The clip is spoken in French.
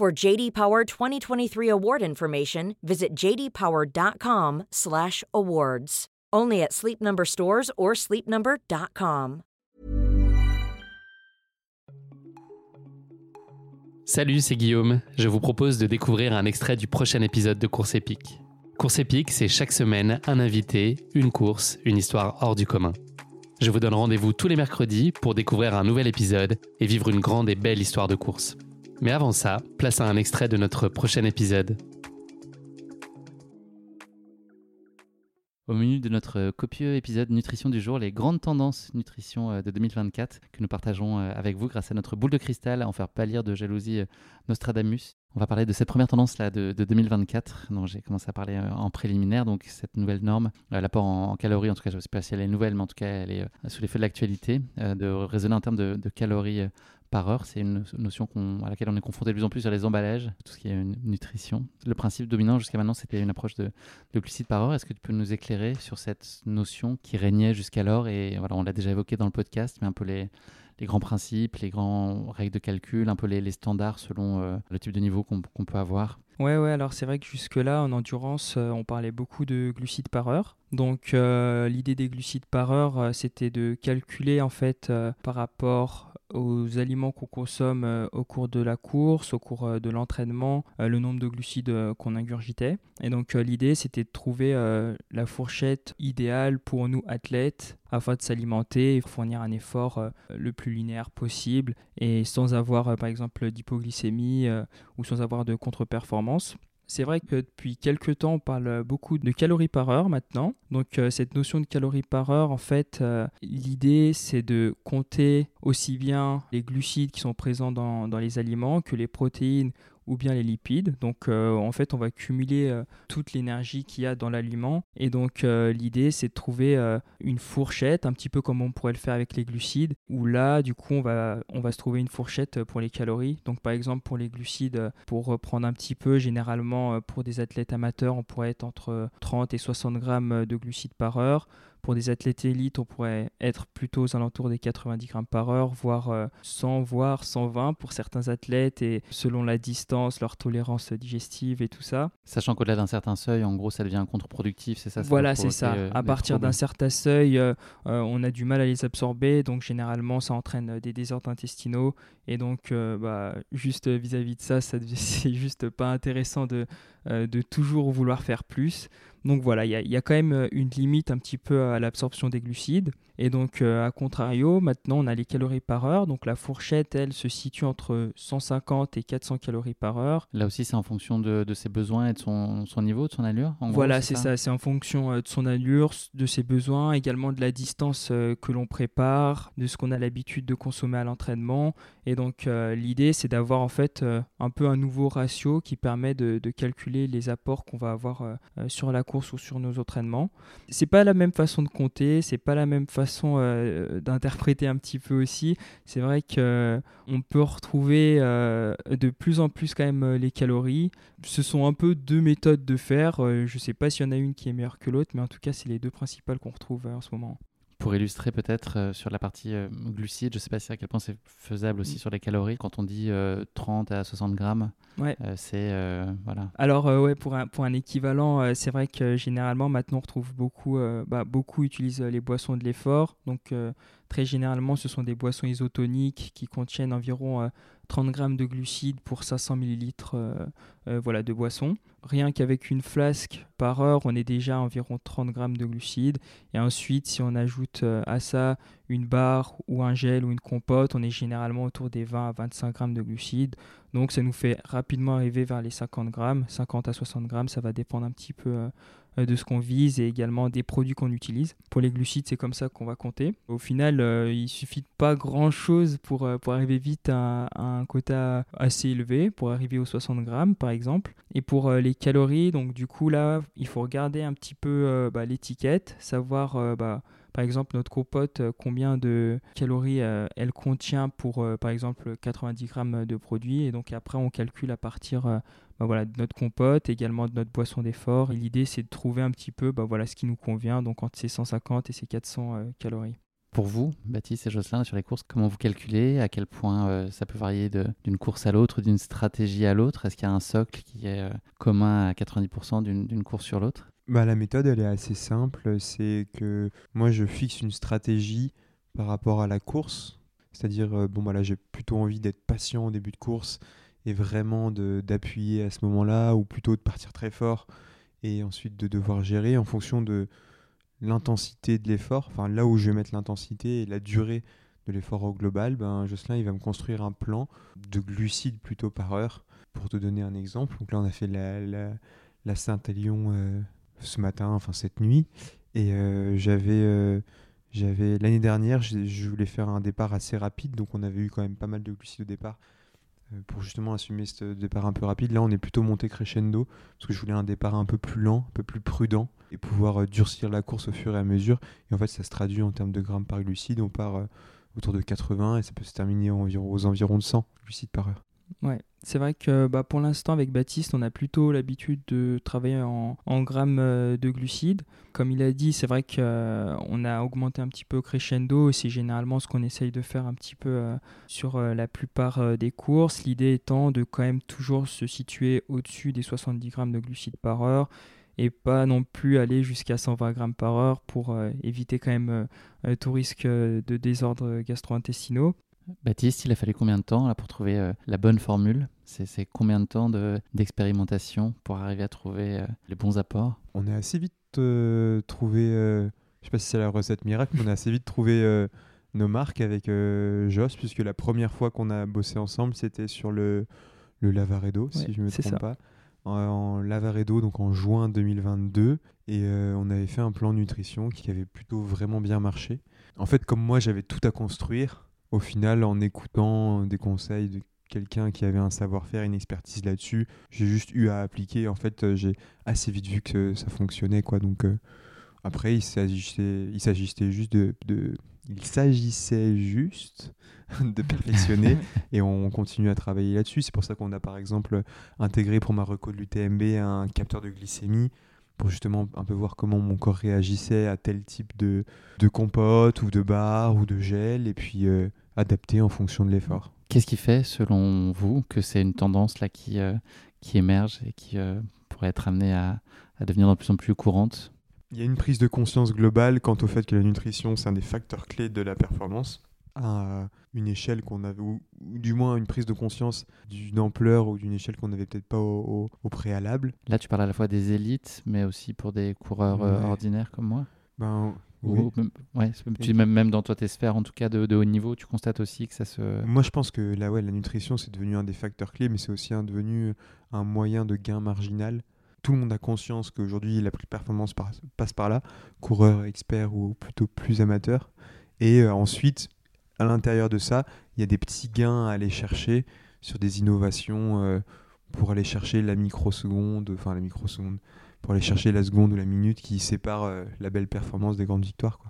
For JD Power 2023 award information, visit jdpower.com/awards. Only at Sleep Number stores or sleepnumber.com. Salut, c'est Guillaume. Je vous propose de découvrir un extrait du prochain épisode de Course épique. Course épique, c'est chaque semaine un invité, une course, une histoire hors du commun. Je vous donne rendez-vous tous les mercredis pour découvrir un nouvel épisode et vivre une grande et belle histoire de course. Mais avant ça, place à un extrait de notre prochain épisode. Au menu de notre copieux épisode nutrition du jour, les grandes tendances nutrition euh, de 2024 que nous partageons euh, avec vous grâce à notre boule de cristal à en faire pâlir de jalousie euh, Nostradamus. On va parler de cette première tendance là de, 2024 dont j'ai commencé à parler en préliminaire, donc cette nouvelle norme, l'apport en, calories, en tout cas je ne sais pas si elle est nouvelle, mais en tout cas elle est sous l'effet de l'actualité, de raisonner en termes de calories par heure. C'est une notion à laquelle on est confronté de plus en plus sur les emballages, tout ce qui est nutrition. Le principe dominant jusqu'à maintenant, c'était une approche de, glucides par heure. Est-ce que tu peux nous éclairer sur cette notion qui régnait jusqu'alors Et voilà, on l'a déjà évoqué dans le podcast, mais un peu les, grands principes, les grandes règles de calcul, un peu les, standards selon euh, le type de niveau qu'on peut avoir? Ouais, ouais, alors c'est vrai que jusque-là, en endurance, euh, on parlait beaucoup de glucides par heure. Donc euh, l'idée des glucides par heure, c'était de calculer en fait par rapport aux aliments qu'on consomme euh, au cours de la course, au cours euh, de l'entraînement, euh, le nombre de glucides qu'on ingurgitait. Et donc l'idée c'était de trouver la fourchette idéale pour nous athlètes afin de s'alimenter et fournir un effort le plus linéaire possible et sans avoir par exemple d'hypoglycémie sans avoir de contre-performance. C'est vrai que depuis quelques temps, on parle beaucoup de calories par heure maintenant. Donc euh, cette notion de calories par heure, en fait, euh, l'idée c'est de compter aussi bien les glucides qui sont présents dans les aliments que les protéines ou bien les lipides. Donc euh, en fait, on va cumuler euh, toute l'énergie qu'il y a dans l'aliment. Et donc euh, l'idée, c'est de trouver une fourchette, un petit peu comme on pourrait le faire avec les glucides, où là, du coup, on va, on va se trouver une fourchette pour les calories. Donc par exemple, pour les glucides, pour reprendre un petit peu, généralement pour des athlètes amateurs, on pourrait être entre 30 et 60 grammes de glucides par heure. Pour des athlètes élites, on pourrait être plutôt aux alentours des 90 grammes par heure, voire 100, euh, voire 120 pour certains athlètes, et selon la distance, leur tolérance digestive et tout ça. Sachant qu'au-delà d'un certain seuil, en gros, ça devient contre-productif, c'est ça, Voilà, c'est ça. Euh, à partir d'un certain seuil, euh, on a du mal à les absorber, donc généralement, ça entraîne des désordres intestinaux, et donc, bah, juste vis-à-vis de ça, ça c'est juste pas intéressant de, de toujours vouloir faire plus. Donc voilà, il y, a quand même euh, une limite un petit peu à l'absorption des glucides. Et donc, euh, à contrario, maintenant, on a les calories par heure. Donc, la fourchette, elle, se situe entre 150 et 400 calories par heure. Là aussi, c'est en fonction de, ses besoins et de son, niveau, de son allure Voilà, c'est ça. C'est en fonction euh, de son allure, de ses besoins, également de la distance que l'on prépare, de ce qu'on a l'habitude de consommer à l'entraînement. Et donc, l'idée, c'est d'avoir en fait un peu un nouveau ratio qui permet de, de calculer les apports qu'on va avoir sur la course ou sur nos entraînements. C'est pas la même façon de compter, c'est pas la même façon euh, d'interpréter un petit peu aussi. C'est vrai que euh, on peut retrouver euh, de plus en plus quand même les calories. Ce sont un peu deux méthodes de faire. je sais pas s'il y en a une qui est meilleure que l'autre, mais en tout cas, c'est les deux principales qu'on retrouve en ce moment. Pour illustrer peut-être euh, sur la partie euh, glucides, je ne sais pas si à quel point c'est faisable aussi mm. sur les calories. Quand on dit 30 euh, à 60 grammes, ouais. c'est voilà. Alors ouais, pour un, pour un équivalent, c'est vrai que généralement maintenant on retrouve beaucoup, bah, beaucoup utilisent les boissons de l'effort. Donc très généralement ce sont des boissons isotoniques qui contiennent environ 30 grammes de glucides pour 500 millilitres voilà, de boisson. Rien qu'avec une flasque par heure, on est déjà à environ 30 grammes de glucides. Et ensuite, si on ajoute euh, à ça une barre ou un gel ou une compote, on est généralement autour des 20 à 25 grammes de glucides. Donc ça nous fait rapidement arriver vers les 50 grammes, 50 à 60 grammes, ça va dépendre un petit peu euh, euh, de ce qu'on vise et également des produits qu'on utilise. Pour les glucides, c'est comme ça qu'on va compter. Au final, euh, il suffit pas grand-chose pour, euh, pour arriver vite à, un quota assez élevé, pour arriver aux 60 grammes par exemple. Et pour les calories, donc du coup là, il faut regarder un petit peu bah, l'étiquette, savoir... Bah, par exemple, notre compote, combien de calories elle contient pour, par exemple, 90 grammes de produit. Et donc après, on calcule à partir bah voilà, de notre compote, également de notre boisson d'effort. L'idée, c'est de trouver un petit peu bah voilà, ce qui nous convient, donc entre ces 150 et ces 400 euh, calories. Pour vous, Baptiste et Jocelyn, sur les courses, comment vous calculez? À quel point euh, ça peut varier d'une course à l'autre, d'une stratégie à l'autre? Est-ce qu'il y a un socle qui est euh, commun à 90% d'une course sur l'autre? Bah, La méthode, elle est assez simple. C'est que moi, je fixe une stratégie par rapport à la course. C'est-à-dire, bon, bah, là, j'ai plutôt envie d'être patient au début de course et vraiment d'appuyer à ce moment-là, ou plutôt de partir très fort et ensuite de devoir gérer en fonction de l'intensité de l'effort, enfin là où je vais mettre l'intensité et la durée de l'effort au global, ben Jocelyn il va me construire un plan de glucides plutôt par heure. Pour te donner un exemple, donc là on a fait la, la, Saint-Élion euh, ce matin, enfin cette nuit, et euh, j'avais euh, j'avais l'année dernière je voulais faire un départ assez rapide, donc on avait eu quand même pas mal de glucides au départ euh, pour justement assumer ce départ un peu rapide. Là, on est plutôt monté crescendo parce que je voulais un départ un peu plus lent, un peu plus prudent et pouvoir durcir la course au fur et à mesure. Et en fait, ça se traduit en termes de grammes par glucide. On part autour de 80 et ça peut se terminer aux environs de 100 glucides par heure. Ouais, c'est vrai que bah, pour l'instant, avec Baptiste, on a plutôt l'habitude de travailler en, grammes euh, de glucides. Comme il a dit, c'est vrai qu'on euh, a augmenté un petit peu crescendo. C'est généralement ce qu'on essaye de faire un petit peu euh, sur la plupart des courses. L'idée étant de quand même toujours se situer au-dessus des 70 grammes de glucides par heure et pas non plus aller jusqu'à 120 grammes par heure pour éviter quand même tout risque de désordre gastro-intestinaux. Baptiste, il a fallu combien de temps là, pour trouver euh, la bonne formule? C'est combien de temps d'expérimentation pour arriver à trouver euh, les bons apports? On a assez vite euh, trouvé, je ne sais pas si c'est la recette miracle, mais on a assez vite trouvé nos marques avec Joss, puisque la première fois qu'on a bossé ensemble, c'était sur le, le Lavaredo, si je ne me trompe pas. En, en, Lavaredo, donc en juin 2022, et on avait fait un plan nutrition qui avait plutôt vraiment bien marché. En fait, comme moi, j'avais tout à construire, au final, en écoutant des conseils de quelqu'un qui avait un savoir-faire, une expertise là-dessus, j'ai juste eu à appliquer. En fait, euh, j'ai assez vite vu que ça fonctionnait, quoi. Donc euh, après, il s'agissait, il s'agissait juste de, il s'agissait juste de perfectionner et on continue à travailler là-dessus. C'est pour ça qu'on a par exemple intégré pour ma reco de l'UTMB un capteur de glycémie pour justement un peu voir comment mon corps réagissait à tel type de, de compote ou de bar ou de gel et puis euh, adapter en fonction de l'effort. Qu'est-ce qui fait, selon vous, que c'est une tendance là qui, euh, qui émerge et qui euh, pourrait être amenée à, à, devenir de plus en plus courante? Il y a une prise de conscience globale quant au fait que la nutrition, c'est un des facteurs clés de la performance à une échelle qu'on avait, ou, du moins une prise de conscience d'une ampleur ou d'une échelle qu'on n'avait peut-être pas au, préalable. Là, tu parles à la fois des élites, mais aussi pour des coureurs euh, ordinaires comme moi ben, oui. ouais, même, même dans toi, tes sphères, en tout cas de, haut niveau, tu constates aussi que ça se. Moi, je pense que là, ouais, la nutrition, c'est devenu un des facteurs clés, mais c'est aussi un, devenu un moyen de gain marginal. Tout le monde a conscience qu'aujourd'hui, la performance passe par là, coureur, expert ou plutôt plus amateur. Et euh, ensuite, à l'intérieur de ça, il y a des petits gains à aller chercher sur des innovations euh, pour aller chercher la microseconde, enfin la microseconde, pour aller chercher la seconde ou la minute qui sépare euh, la belle performance des grandes victoires.